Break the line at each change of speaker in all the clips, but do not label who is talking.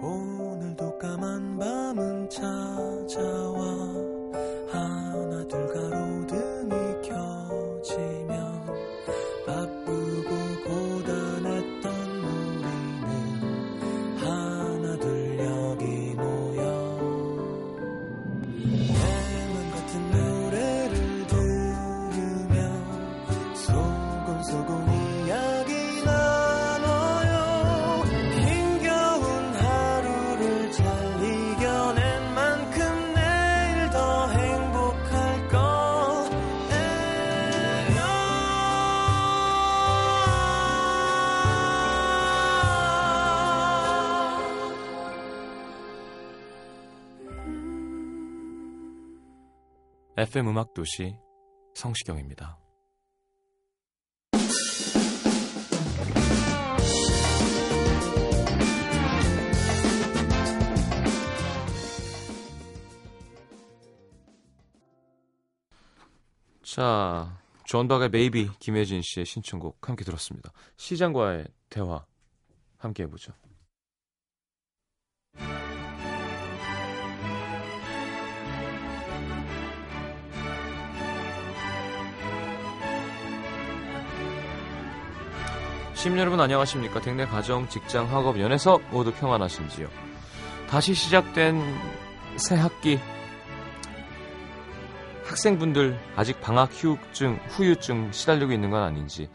오늘도 까만 밤은 찾아와. 하나 둘가
FM 음악 도시 성시경입니다. 자, 존박의 베이비 김혜진 씨의 신청곡 함께 들었습니다. 시장과의 대화 함께 해보죠. 시민 여러분 안녕하십니까? 댁내 가정, 직장, 학업, 연애서 모두 평안하신지요? 다시 시작된 새 학기 학생분들 아직 방학 휴증, 후유증 시달리고 있는 건 아닌지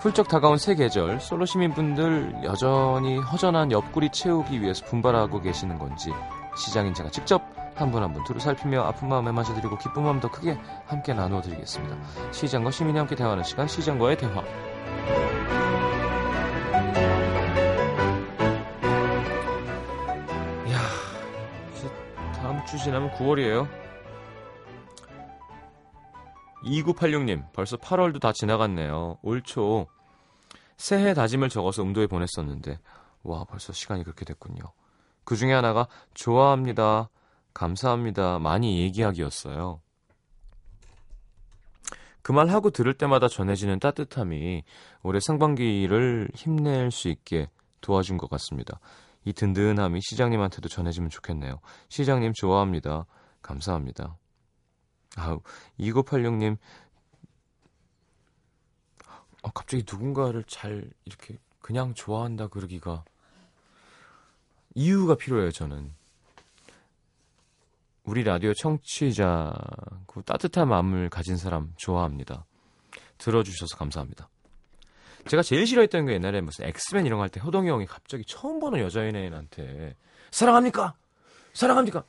훌쩍 다가온 새 계절 솔로 시민분들 여전히 허전한 옆구리 채우기 위해서 분발하고 계시는 건지 시장인 제가 직접 한 분 한 분 두루 살피며 아픈 마음에 맞아드리고 기쁜 마음 더 크게 함께 나누어 드리겠습니다. 시장과 시민이 함께 대화하는 시간 시장과의 대화 이 야 다음 주 지나면 9월이에요. 2986님 벌써 8월도 다 지나갔네요. 올 초 새해 다짐을 적어서 음도에 보냈었는데 와 벌써 시간이 그렇게 됐군요. 그 중에 하나가 좋아합니다 감사합니다 많이 얘기하기였어요 그 말 하고 들을 때마다 전해지는 따뜻함이 올해 상반기를 힘낼 수 있게 도와준 것 같습니다. 이 든든함이 시장님한테도 전해지면 좋겠네요. 시장님 좋아합니다. 감사합니다. 아우, 2986님, 아, 갑자기 누군가를 잘 이렇게 그냥 좋아한다 그러기가 이유가 필요해요, 저는. 우리 라디오 청취자 그 따뜻한 마음을 가진 사람 좋아합니다. 들어주셔서 감사합니다. 제가 제일 싫어했던 게 옛날에 무슨 엑스맨 이런 거 할 때 호동이 형이 갑자기 처음 보는 여자 연예인한테 사랑합니까? 사랑합니까?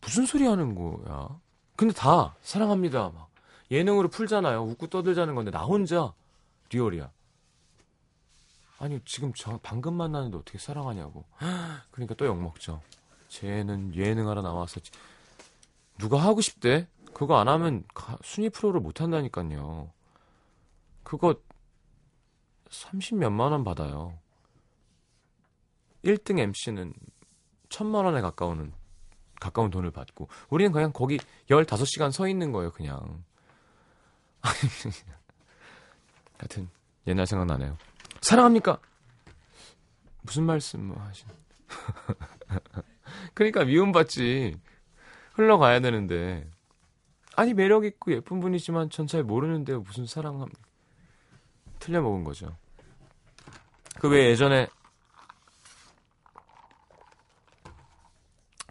무슨 소리 하는 거야? 근데 다 사랑합니다. 막 예능으로 풀잖아요. 웃고 떠들자는 건데 나 혼자 리얼이야. 아니 지금 저 방금 만나는데 어떻게 사랑하냐고. 그러니까 또 욕 먹죠. 쟤는 예능하러 나와서 누가 하고 싶대? 그거 안 하면 순위 프로를 못 한다니까요. 그거 30 몇만 원 받아요. 1등 MC는 천만 원에 가까운 가까운 돈을 받고 우리는 그냥 거기 15시간 서 있는 거예요, 그냥. 하여튼 옛날 생각나네요. 사랑합니까? 무슨 말씀 뭐 하신? 그러니까 미움받지 흘러가야 되는데 아니 매력 있고 예쁜 분이지만 전 잘 모르는데 무슨 사랑합니까? 틀려 먹은 거죠. 그 왜 예전에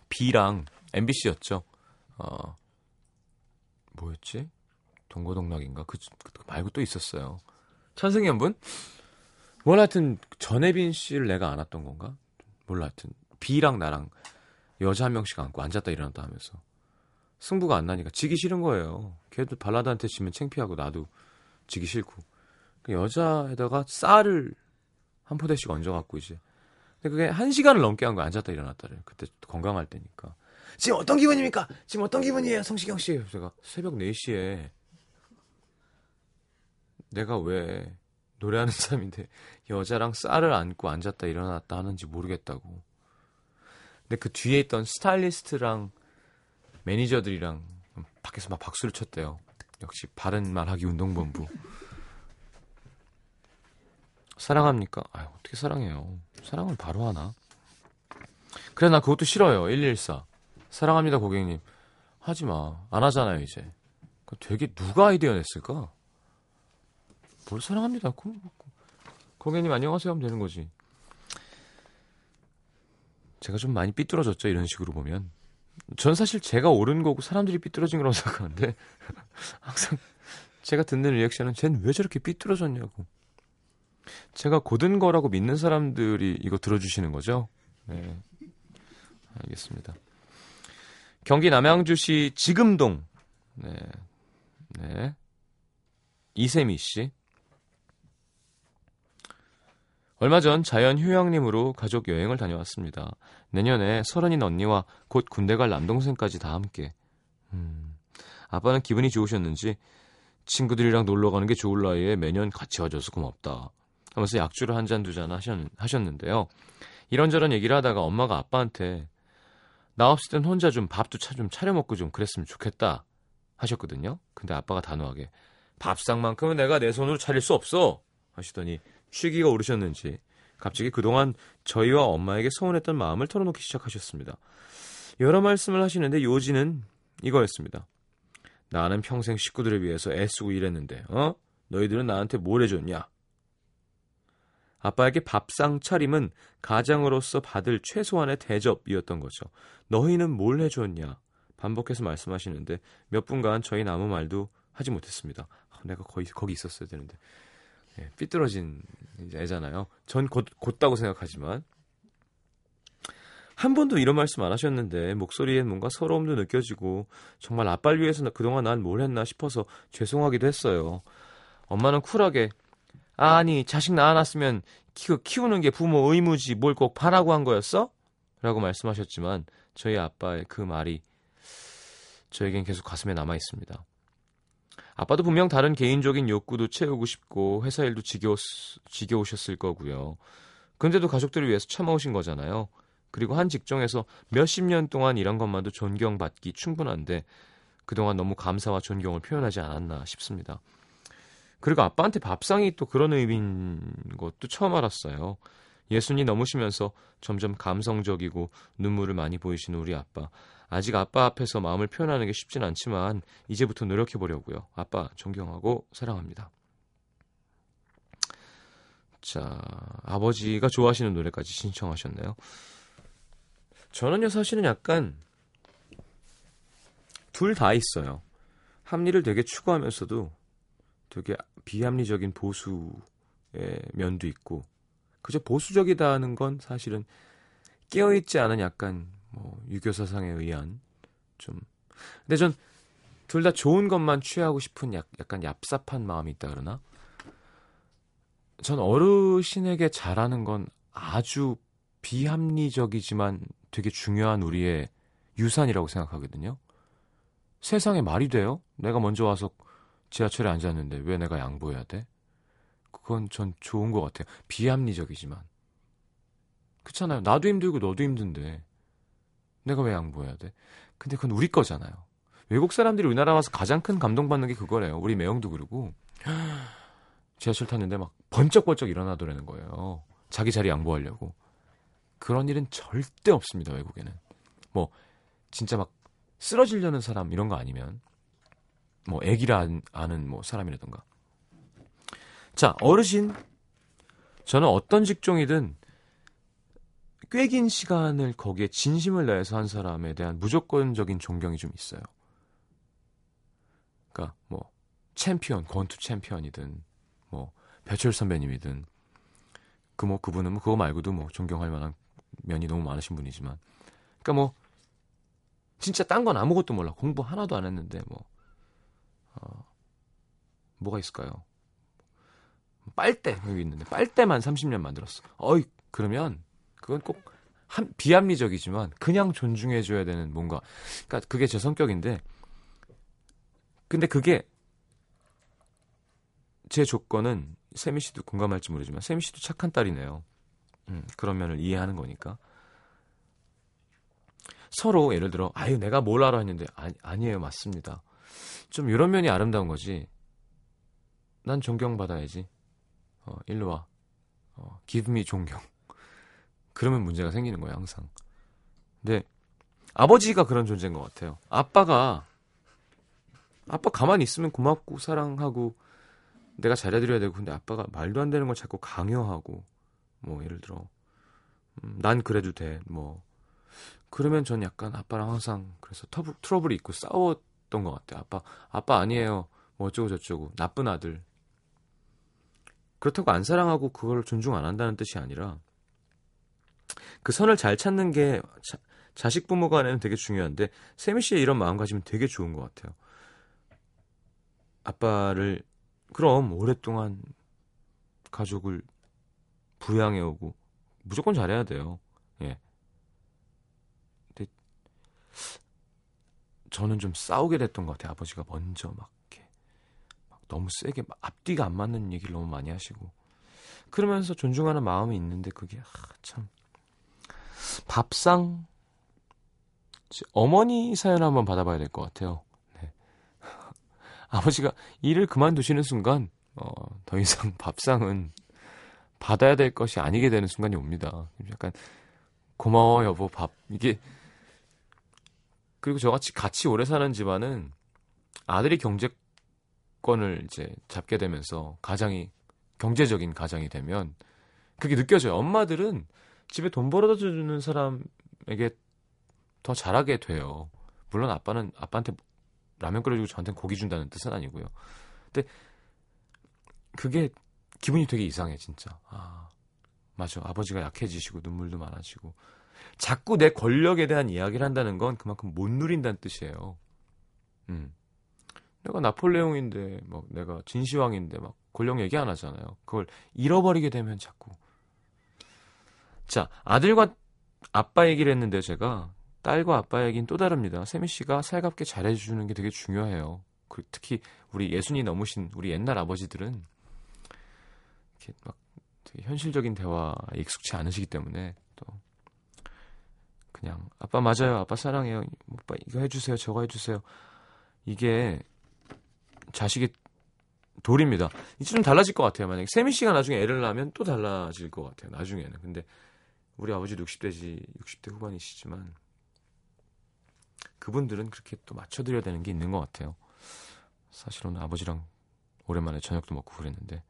B랑 MBC였죠. 어 뭐였지? 동고동락인가? 그, 그 말고 또 있었어요. 천승연 분? 뭘 하여튼 전혜빈 씨를 내가 안았던 건가? 몰라 하여튼 B랑 나랑 여자 한 명씩 안고 앉았다 일어났다 하면서. 승부가 안 나니까 지기 싫은 거예요. 걔도 발라드한테 지면 창피하고 나도 지기 싫고. 그 여자에다가 쌀을 한 포대씩 얹어갖고 이제. 근데 그게 한 시간을 넘게 한 거야. 앉았다 일어났다를. 그때 건강할 때니까. 지금 어떤 기분입니까? 지금 어떤 기분이에요 성시경 씨? 제가 새벽 4시에 내가 왜 노래하는 사람인데 여자랑 쌀을 안고 앉았다 일어났다 하는지 모르겠다고 근데 그 뒤에 있던 스타일리스트랑 매니저들이랑 밖에서 막 박수를 쳤대요. 역시 바른 말하기 운동본부. 사랑합니까? 아 어떻게 사랑해요. 사랑은 바로 하나. 그래, 나 그것도 싫어요. 114. 사랑합니다, 고객님. 하지 마. 안 하잖아요, 이제. 그 되게 누가 아이디어 냈을까? 뭘 사랑합니다. 고, 고객님 안녕하세요 하면 되는 거지. 제가 좀 많이 삐뚤어졌죠, 이런 식으로 보면. 전 사실 제가 옳은 거고 사람들이 삐뚤어진 거라고 생각하는데 항상 제가 듣는 리액션은 쟤는 왜 저렇게 삐뚤어졌냐고. 제가 고든 거라고 믿는 사람들이 이거 들어주시는 거죠? 네. 알겠습니다. 경기 남양주시 지금동. 네. 네. 이세미 씨. 얼마 전 자연 휴양림으로 가족 여행을 다녀왔습니다. 내년에 서른인 언니와 곧 군대 갈 남동생까지 다 함께. 음, 아빠는 기분이 좋으셨는지 친구들이랑 놀러 가는 게 좋을 나이에 매년 같이 와줘서 고맙다. 하면서 약주를 한 잔 두 잔 하셨는데요. 이런저런 얘기를 하다가 엄마가 아빠한테 나 없을 땐 혼자 좀 밥도 차, 좀 차려 먹고 좀 그랬으면 좋겠다 하셨거든요. 근데 아빠가 단호하게 밥상만큼은 내가 내 손으로 차릴 수 없어 하시더니 쉬기가 오르셨는지 갑자기 그동안 저희와 엄마에게 서운했던 마음을 털어놓기 시작하셨습니다. 여러 말씀을 하시는데 요지는 이거였습니다. 나는 평생 식구들을 위해서 애쓰고 일했는데, 어? 너희들은 나한테 뭘 해줬냐? 아빠에게 밥상 차림은 가장으로서 받을 최소한의 대접이었던 거죠. 너희는 뭘 해줬냐? 반복해서 말씀하시는데 몇 분간 저희 아무 말도 하지 못했습니다. 아, 내가 거기 거기 있었어야 되는데. 예, 삐뚤어진 애잖아요. 전 곧, 곧다고 생각하지만 한 번도 이런 말씀 안 하셨는데 목소리엔 뭔가 서러움도 느껴지고 정말 아빠를 위해서 그동안 난 뭘 했나 싶어서 죄송하기도 했어요. 엄마는 쿨하게 아니 자식 낳아놨으면 키, 키우는 게 부모 의무지 뭘 꼭 바라고 한 거였어? 라고 말씀하셨지만 저희 아빠의 그 말이 저에겐 계속 가슴에 남아 있습니다. 아빠도 분명 다른 개인적인 욕구도 채우고 싶고 회사 일도 지겨, 지겨우셨을 거고요. 근데도 가족들을 위해서 참아오신 거잖아요. 그리고 한 직종에서 몇십 년 동안 일한 것만도 존경받기 충분한데 그동안 너무 감사와 존경을 표현하지 않았나 싶습니다. 그리고 아빠한테 밥상이 또 그런 의미인 것도 처음 알았어요. 예순이 넘으시면서 점점 감성적이고 눈물을 많이 보이시는 우리 아빠. 아직 아빠 앞에서 마음을 표현하는 게 쉽진 않지만 이제부터 노력해 보려고요. 아빠 존경하고 사랑합니다. 자, 아버지가 좋아하시는 노래까지 신청하셨네요. 저는요 사실은 약간 둘 다 있어요. 합리를 되게 추구하면서도 되게 비합리적인 보수의 면도 있고 그저 보수적이다는 건 사실은 깨어있지 않은 약간 뭐 유교 사상에 의한 좀 근데 전 둘 다 좋은 것만 취하고 싶은 약, 약간 얍삽한 마음이 있다 그러나 전 어르신에게 잘하는 건 아주 비합리적이지만 되게 중요한 우리의 유산이라고 생각하거든요. 세상에 말이 돼요? 내가 먼저 와서 지하철에 앉았는데 왜 내가 양보해야 돼? 그건 전 좋은 것 같아요. 비합리적이지만. 그렇잖아요. 나도 힘들고 너도 힘든데 내가 왜 양보해야 돼? 근데 그건 우리 거잖아요. 외국 사람들이 우리나라 와서 가장 큰 감동받는 게 그거래요. 우리 매형도 그러고 지하철 탔는데 막 번쩍번쩍 일어나더라는 거예요. 자기 자리 양보하려고. 그런 일은 절대 없습니다. 외국에는. 뭐 진짜 막 쓰러지려는 사람 이런 거 아니면 뭐 애기라 아는 뭐 사람이라던가. 자 어르신 저는 어떤 직종이든 꽤 긴 시간을 거기에 진심을 다해서 한 사람에 대한 무조건적인 존경이 좀 있어요. 그러니까 뭐 챔피언, 권투 챔피언이든 뭐 배철 선배님이든 그 뭐 그분은 뭐 그거 말고도 뭐 존경할 만한 면이 너무 많으신 분이지만 그러니까 뭐 진짜 딴 건 아무것도 몰라 공부 하나도 안 했는데 뭐 어, 뭐가 있을까요? 빨대 여기 있는데 빨대만 30년 만들었어. 어이 그러면 그건 꼭 한, 비합리적이지만 그냥 존중해줘야 되는 뭔가. 그러니까 그게 제 성격인데. 근데 그게 제 조건은 세미 씨도 공감할지 모르지만 세미 씨도 착한 딸이네요. 음, 그런 면을 이해하는 거니까. 서로 예를 들어 아유 내가 뭘 알아 했는데 아니, 아니에요 맞습니다. 좀 이런 면이 아름다운 거지. 난 존경받아야지. 어, 일로 와. 어, give me 존경. 그러면 문제가 생기는 거예요, 항상. 근데 아버지가 그런 존재인 것 같아요. 아빠가 아빠 가만히 있으면 고맙고 사랑하고 내가 잘해드려야 되고 근데 아빠가 말도 안 되는 걸 자꾸 강요하고 뭐 예를 들어 음, 난 그래도 돼뭐 그러면 전 약간 아빠랑 항상 그래서 터블, 트러블이 있고 싸웠던 것 같아요. 아빠 아빠 아니에요. 뭐 어쩌고 저쩌고 나쁜 아들. 그렇다고 안 사랑하고 그걸 존중 안 한다는 뜻이 아니라 그 선을 잘 찾는 게 자, 자식 부모 간에는 되게 중요한데 세미 씨의 이런 마음가짐은 되게 좋은 것 같아요. 아빠를 그럼 오랫동안 가족을 부양해오고 무조건 잘해야 돼요. 예. 근데 저는 좀 싸우게 됐던 것 같아요. 아버지가 먼저 막 이렇게 막 너무 세게 막 앞뒤가 안 맞는 얘기를 너무 많이 하시고 그러면서 존중하는 마음이 있는데 그게 아, 참 밥상 어머니 사연 한번 받아봐야 될 것 같아요. 아버지가 일을 그만두시는 순간 어, 더 이상 밥상은 받아야 될 것이 아니게 되는 순간이 옵니다. 약간 고마워 여보 밥 이게 그리고 저같이 같이 오래 사는 집안은 아들이 경제권을 이제 잡게 되면서 가장이 경제적인 가장이 되면 그게 느껴져요. 엄마들은 집에 돈 벌어다 주는 사람에게 더 잘하게 돼요. 물론 아빠는 아빠한테 라면 끓여주고 저한테는 고기 준다는 뜻은 아니고요. 근데 그게 기분이 되게 이상해 진짜. 아 맞아 아버지가 약해지시고 눈물도 많아지고 자꾸 내 권력에 대한 이야기를 한다는 건 그만큼 못 누린다는 뜻이에요. 음. 내가 나폴레옹인데 막 내가 진시황인데 막 권력 얘기 안 하잖아요. 그걸 잃어버리게 되면 자꾸 자 아들과 아빠 얘기를 했는데 제가 딸과 아빠 얘기는 또 다릅니다. 세미 씨가 살갑게 잘해주는 게 되게 중요해요. 그 특히 우리 예순이 넘으신 우리 옛날 아버지들은 이렇게 막 되게 현실적인 대화에 익숙치 않으시기 때문에 또 그냥 아빠 맞아요, 아빠 사랑해요, 오빠 이거 해주세요, 저거 해주세요. 이게 자식의 돌입니다. 이제 좀 달라질 것 같아요. 만약에 세미 씨가 나중에 애를 낳으면 또 달라질 것 같아요. 나중에는. 근데 우리 아버지도 60대지 60대 후반이시지만 그분들은 그렇게 또 맞춰드려야 되는 게 있는 것 같아요. 사실 오늘 아버지랑 오랜만에 저녁도 먹고 그랬는데.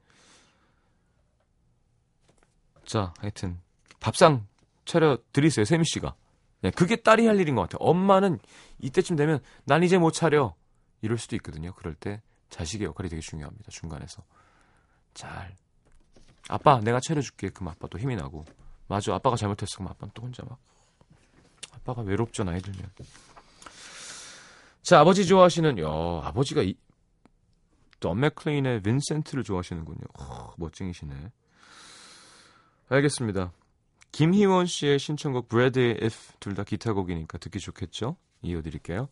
자, 하여튼 밥상 차려 드리세요, 세미 씨가. 네, 그게 딸이 할 일인 것 같아요. 엄마는 이때쯤 되면 난 이제 못 차려 이럴 수도 있거든요. 그럴 때 자식의 역할이 되게 중요합니다. 중간에서 잘 아빠 내가 차려줄게. 그럼 아빠도 힘이 나고 맞아 아빠가 잘못했어. 그럼 아빠는 또 혼자 막 아빠가 외롭잖아 애들면. 자, 아버지 좋아하시는, 야, 아버지가 이, 던 맥클레인의 빈센트를 좋아하시는군요. 어, 멋쟁이시네. 알겠습니다. 김희원 씨의 신청곡 브래드의 If 둘 다 기타곡이니까 듣기 좋겠죠? 이어드릴게요.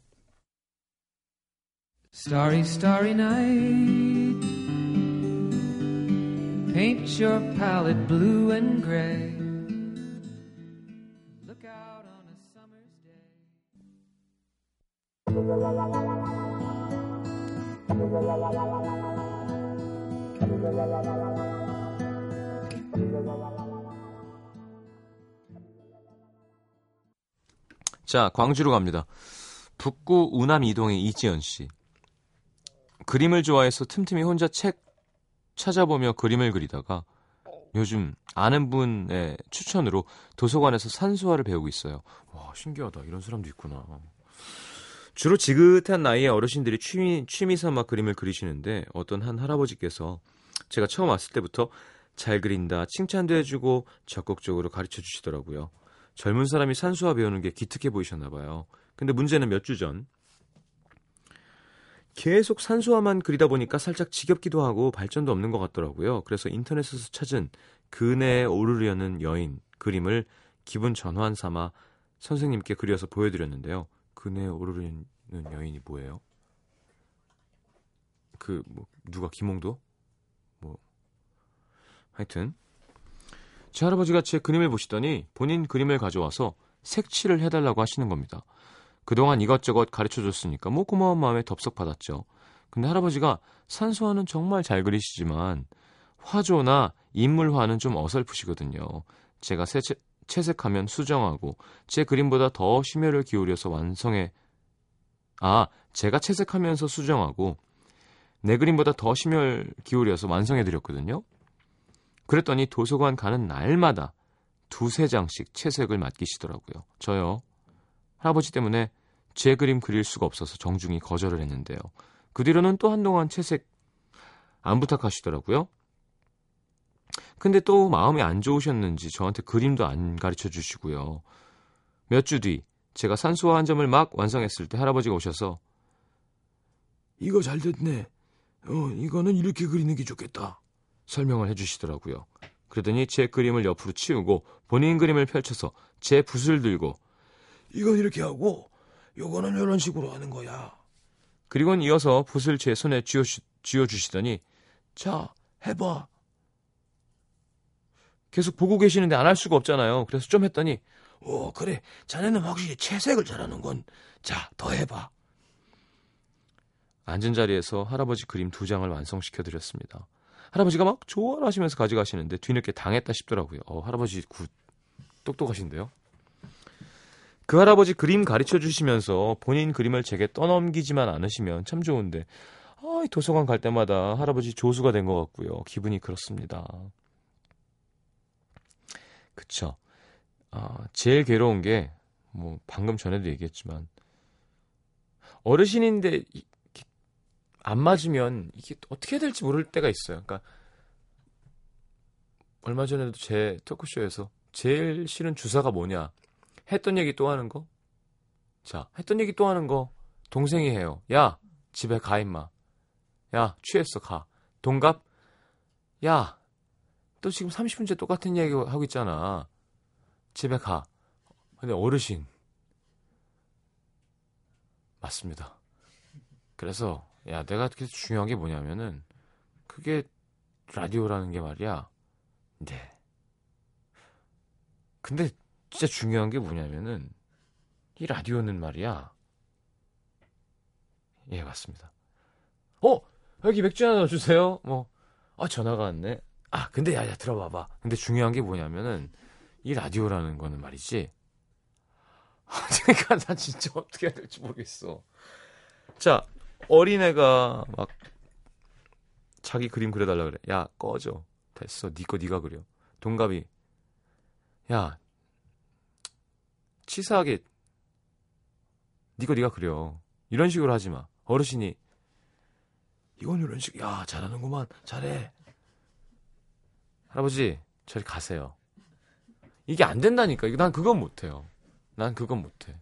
Starry, starry night. Paint your palette blue and gray. 자, 광주로 갑니다. 북구 우남 이동의 이지연 씨. 그림을 좋아해서 틈틈이 혼자 책 찾아보며 그림을 그리다가 요즘 아는 분의 추천으로 도서관에서 산수화를 배우고 있어요. 와, 신기하다. 이런 사람도 있구나. 주로 지긋한 나이의 어르신들이 취미, 취미 삼아 그림을 그리시는데 어떤 한 할아버지께서 제가 처음 왔을 때부터 잘 그린다, 칭찬도 해주고 적극적으로 가르쳐 주시더라고요. 젊은 사람이 산수화 배우는 게 기특해 보이셨나 봐요. 근데 문제는 몇 주 전. 계속 산수화만 그리다 보니까 살짝 지겹기도 하고 발전도 없는 것 같더라고요. 그래서 인터넷에서 찾은 그네에 오르려는 여인 그림을 기분 전환 삼아 선생님께 그려서 보여드렸는데요. 그네 오르는 여인이 뭐예요? 그 뭐 누가 김홍도? 뭐 하여튼 제 할아버지가 제 그림을 보시더니 본인 그림을 가져와서 색칠을 해달라고 하시는 겁니다. 그동안 이것저것 가르쳐줬으니까 뭐 고마운 마음에 덥석 받았죠. 근데 할아버지가 산수화는 정말 잘 그리시지만 화조나 인물화는 좀 어설프시거든요. 제가 세, 채색하면 수정하고 제 그림보다 더 심혈을 기울여서 완성해 아 제가 채색하면서 수정하고 내 그림보다 더 심혈 기울여서 완성해 드렸거든요. 그랬더니 도서관 가는 날마다 두세 장씩 채색을 맡기시더라고요. 저요. 할아버지 때문에 제 그림 그릴 수가 없어서 정중히 거절을 했는데요. 그 뒤로는 또 한동안 채색 안 부탁하시더라고요. 근데 또 마음이 안 좋으셨는지 저한테 그림도 안 가르쳐 주시고요. 몇 주 뒤 제가 산수화 한 점을 막 완성했을 때 할아버지가 오셔서
이거 잘 됐네. 어, 이거는 이렇게 그리는 게 좋겠다.
설명을 해주시더라고요. 그러더니 제 그림을 옆으로 치우고 본인 그림을 펼쳐서 제 붓을 들고
이건 이렇게 하고 요거는 이런 식으로 하는 거야.
그리고는 이어서 붓을 제 손에 쥐어, 쥐어주시더니
자, 해봐.
계속 보고 계시는데 안 할 수가 없잖아요. 그래서 좀 했더니
어, 그래. 자네는 확실히 채색을 잘하는 건. 자, 더 해봐.
앉은 자리에서 할아버지 그림 두 장을 완성시켜 드렸습니다. 할아버지가 막 좋아를 하시면서 가져가시는데 뒤늦게 당했다 싶더라고요. 어, 할아버지 굿 똑똑하신데요. 그 할아버지 그림 가르쳐 주시면서 본인 그림을 제게 떠넘기지만 않으시면 참 좋은데 아, 도서관 갈 때마다 할아버지 조수가 된 것 같고요. 기분이 그렇습니다. 그쵸. 아, 제일 괴로운 게, 뭐, 방금 전에도 얘기했지만, 어르신인데, 안 맞으면 이게 어떻게 해야 될지 모를 때가 있어요. 그러니까, 얼마 전에도 제 토크쇼에서 제일 싫은 주사가 뭐냐. 했던 얘기 또 하는 거? 자, 했던 얘기 또 하는 거, 동생이 해요. 야, 집에 가, 임마. 야, 취했어, 가. 동갑? 야, 또 지금 30분째 똑같은 이야기 하고 있잖아. 집에 가. 근데 어르신. 맞습니다. 그래서, 야, 내가 그게 중요한 게 뭐냐면은, 그게 라디오라는 게 말이야. 네. 근데 진짜 중요한 게 뭐냐면은, 이 라디오는 말이야. 예, 맞습니다. 어! 여기 맥주 하나 넣어주세요. 뭐, 아, 전화가 왔네. 아, 근데 야, 야, 들어봐봐. 근데 중요한 게 뭐냐면은, 이 라디오라는 거는 말이지. 그러니까 나 진짜 어떻게 해야 될지 모르겠어. 자, 어린애가 막 자기 그림 그려달라 그래. 야, 꺼져. 됐어. 니거 니가 그려. 동갑이 야, 치사하게 니거 니가 그려. 이런 식으로 하지 마. 어르신이
이건 이런 식. 야, 잘하는구만. 잘해.
할아버지, 저리 가세요. 이게 안 된다니까. 난 그건 못해요. 난 그건 못해.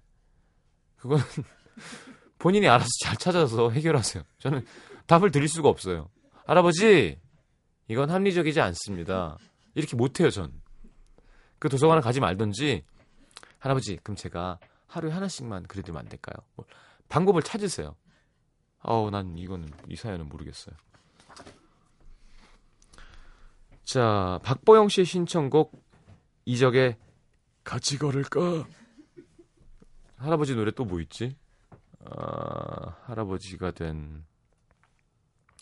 그건 본인이 알아서 잘 찾아서 해결하세요. 저는 답을 드릴 수가 없어요. 할아버지, 이건 합리적이지 않습니다. 이렇게 못해요, 전. 그 도서관을 가지 말던지, 할아버지, 그럼 제가 하루에 하나씩만 그려드리면 안 될까요? 뭐, 방법을 찾으세요. 아우, 난 이거는, 이 사연은 모르겠어요. 자, 박보영 씨의 신청곡 이적의
같이 걸을까?
할아버지 노래 또 뭐 있지? 아, 할아버지가 된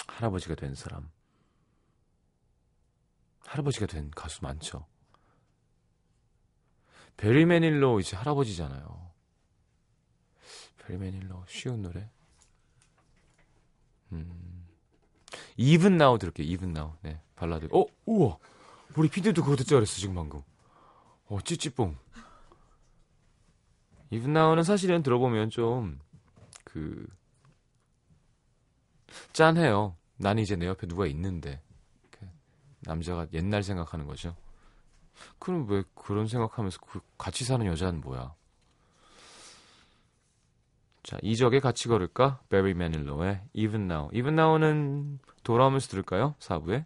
할아버지가 된 사람. 할아버지가 된 가수 많죠. 베리 매닐로 이제 할아버지잖아요. 베리 매닐로 쉬운 노래. 음. Even Now 들을게요. Even Now. 네. 발라드. 어, 우와. 우리 피디도 그거 듣자 그랬어, 지금 방금. 어, 찌찌뽕. Even Now는 사실은 들어보면 좀, 그, 짠해요. 나는 이제 내 옆에 누가 있는데. 그 남자가 옛날 생각하는 거죠. 그럼 왜 그런 생각하면서 그 같이 사는 여자는 뭐야? 자, 이적에 같이 걸을까? 베리 매닐로의 Even Now. Even Now는 돌아오면서 들을까요? 4부에?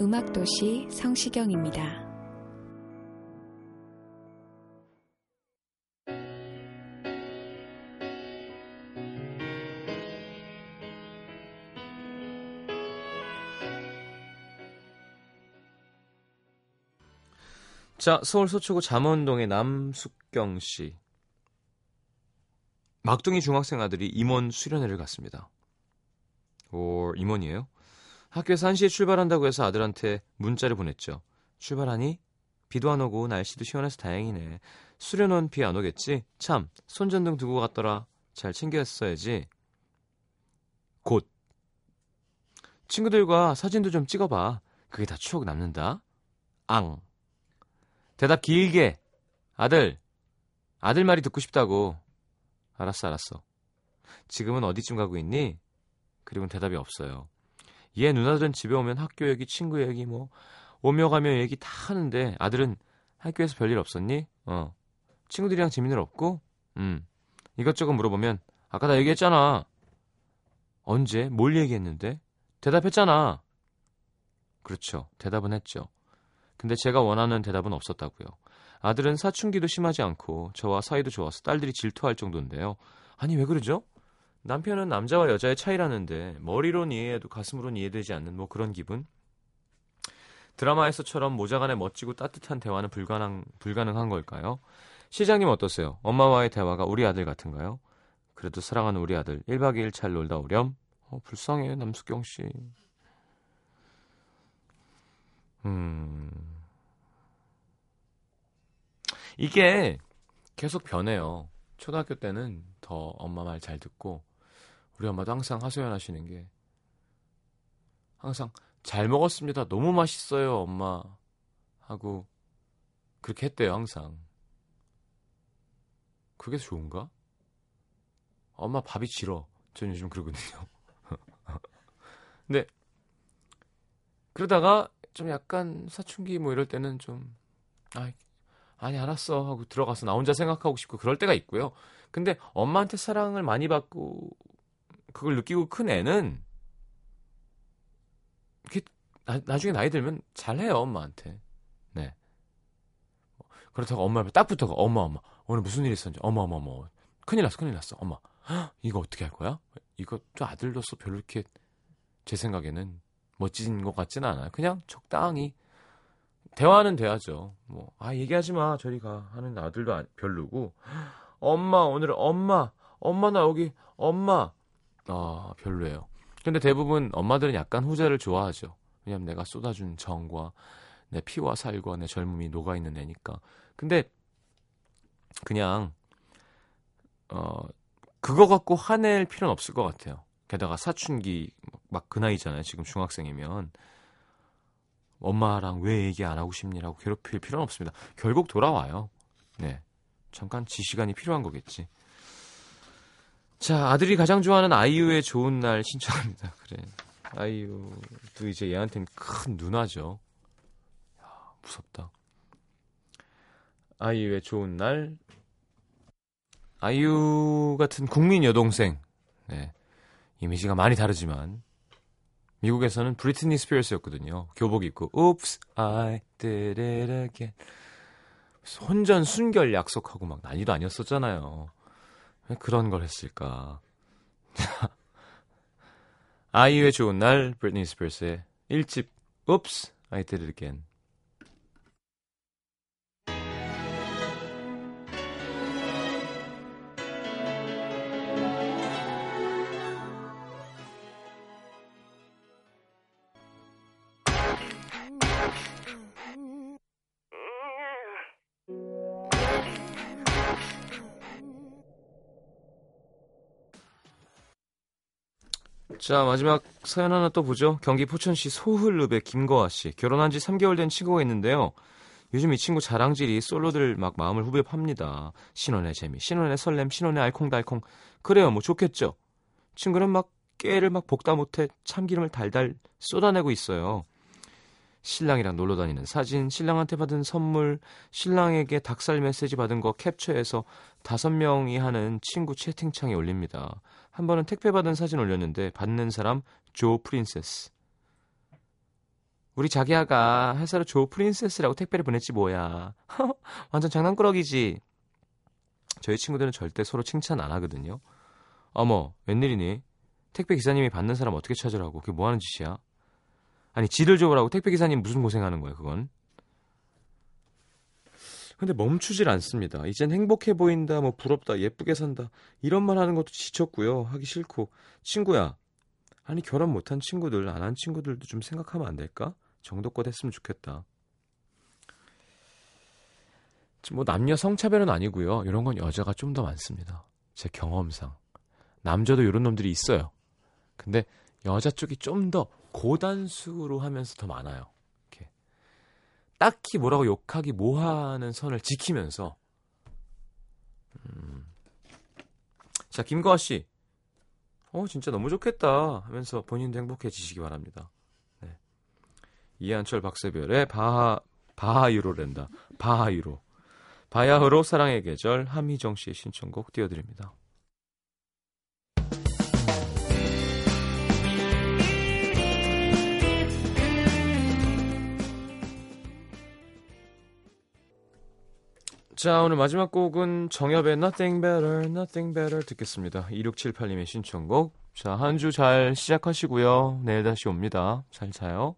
음악도시 성시경입니다.
자, 서울 서초구 잠원동의 남숙경 씨. 막둥이 중학생 아들이 임원 수련회를 갔습니다. 오, 임원이에요? 학교에서 1시에 출발한다고 해서 아들한테 문자를 보냈죠. 출발하니? 비도 안 오고 날씨도 시원해서 다행이네. 수련원 비 안 오겠지? 참, 손전등 두고 갔더라. 잘 챙겼어야지. 곧. 친구들과 사진도 좀 찍어봐. 그게 다 추억 남는다. 앙. 대답 길게. 아들. 아들 말이 듣고 싶다고. 알았어, 알았어. 지금은 어디쯤 가고 있니? 그리고는 대답이 없어요. 얘 누나들은 집에 오면 학교 얘기, 친구 얘기, 뭐, 오며 가며 얘기 다 하는데 아들은 학교에서 별일 없었니? 어. 친구들이랑 재미는 없고? 음. 이것저것 물어보면 아까 나 얘기했잖아. 언제? 뭘 얘기했는데? 대답했잖아. 그렇죠. 대답은 했죠. 근데 제가 원하는 대답은 없었다고요. 아들은 사춘기도 심하지 않고 저와 사이도 좋아서 딸들이 질투할 정도인데요. 아니 왜 그러죠? 남편은 남자와 여자의 차이라는데 머리론 이해해도 가슴으론 이해되지 않는 뭐 그런 기분? 드라마에서처럼 모자간의 멋지고 따뜻한 대화는 불가능, 불가능한 걸까요? 시장님 어떠세요? 엄마와의 대화가 우리 아들 같은가요? 그래도 사랑하는 우리 아들 1박 2일 잘 놀다 오렴? 어, 불쌍해 남숙경 씨. 음. 이게 계속 변해요. 초등학교 때는 더 엄마 말 잘 듣고 우리 엄마도 항상 하소연하시는 게 항상 잘 먹었습니다. 너무 맛있어요, 엄마. 하고 그렇게 했대요, 항상. 그게 좋은가? 엄마 밥이 질어. 전 요즘 그러거든요. 근데 그러다가 좀 약간 사춘기 뭐 이럴 때는 좀 아, 아니 알았어 하고 들어가서 나 혼자 생각하고 싶고 그럴 때가 있고요. 근데 엄마한테 사랑을 많이 받고 그걸 느끼고 큰 애는 이게 나, 나중에 나이 들면 잘해요 엄마한테. 네. 그렇다고 엄마 앞에 딱 붙어가 엄마 엄마 오늘 무슨 일 있었는지 어머 어머 어머 큰일 났어 큰일 났어 엄마 헉, 이거 어떻게 할 거야? 이거 또 아들로서 별로 이렇게 제 생각에는 멋진 것 같지는 않아요. 그냥 적당히 대화는 돼야죠. 뭐, 아, 얘기하지 마. 저리 가. 하는 아들도 안- 별로고. 엄마, 오늘 엄마, 엄마, 나 여기, 엄마. 아, 별로예요. 근데 대부분 엄마들은 약간 후자를 좋아하죠. 왜냐면 내가 쏟아준 정과 내 피와 살과 내 젊음이 녹아있는 애니까. 근데, 그냥, 어, 그거 갖고 화낼 필요는 없을 것 같아요. 게다가 사춘기, 막 그 나이잖아요. 지금 중학생이면. 엄마랑 왜 얘기 안 하고 싶니라고 괴롭힐 필요는 없습니다. 결국 돌아와요. 네. 잠깐 지 시간이 필요한 거겠지. 자, 아들이 가장 좋아하는 아이유의 좋은 날 신청합니다. 그래. 아이유도 이제 얘한테는 큰 누나죠. 야, 무섭다. 아이유의 좋은 날. 아이유 같은 국민 여동생. 네. 이미지가 많이 다르지만 미국에서는 브리트니 스피어스였거든요. 교복 입고 Oops, I did it again. 혼전 순결 약속하고 막 난리도 아니었었잖아요. 왜 그런 걸 했을까? 아이유의 좋은 날, 브리트니 스피어스의 1집 Oops, I did it again. 자, 마지막 사연 하나 또 보죠. 경기 포천시 소흘읍의 김거아 씨. 결혼한 지 3개월 된 친구가 있는데요. 요즘 이 친구 자랑질이 솔로들 막 마음을 후벼 팝니다. 신혼의 재미, 신혼의 설렘, 신혼의 알콩달콩. 그래요, 뭐 좋겠죠. 친구는 막 깨를 막 볶다 못해 참기름을 달달 쏟아내고 있어요. 신랑이랑 놀러 다니는 사진, 신랑한테 받은 선물, 신랑에게 닭살 메시지 받은 거 캡처해서 다섯 명이 하는 친구 채팅창에 올립니다. 한 번은 택배 받은 사진 올렸는데 받는 사람 조 프린세스. 우리 자기야가 회사로 조 프린세스라고 택배를 보냈지 뭐야. 완전 장난꾸러기지. 저희 친구들은 절대 서로 칭찬 안 하거든요. 어머, 웬일이니? 택배 기사님이 받는 사람 어떻게 찾으라고? 그게 뭐 하는 짓이야? 아니, 지를 줘보라고 택배 기사님 무슨 고생하는 거야, 그건? 근데 멈추질 않습니다. 이젠 행복해 보인다, 뭐 부럽다, 예쁘게 산다. 이런 말 하는 것도 지쳤고요. 하기 싫고. 친구야. 아니, 결혼 못한 친구들, 안 한 친구들도 좀 생각하면 안 될까? 정도껏 했으면 좋겠다. 뭐 남녀 성차별은 아니고요. 이런 건 여자가 좀 더 많습니다. 제 경험상. 남자도 이런 놈들이 있어요. 근데 여자 쪽이 좀 더 고단수로 하면서 더 많아요. 딱히 뭐라고 욕하기 뭐하는 선을 지키면서 음. 자 김거아 씨, 어 진짜 너무 좋겠다 하면서 본인도 행복해지시기 바랍니다. 네. 이한철 박세별의 바하 바하유로 랜다 바하유로 바야흐로 사랑의 계절 함희정 씨의 신청곡 띄워드립니다. 자, 오늘 마지막 곡은 정엽의 Nothing Better, Nothing Better 듣겠습니다. 2678님의 신청곡. 자, 한 주 잘 시작하시고요. 내일 다시 옵니다. 잘 자요.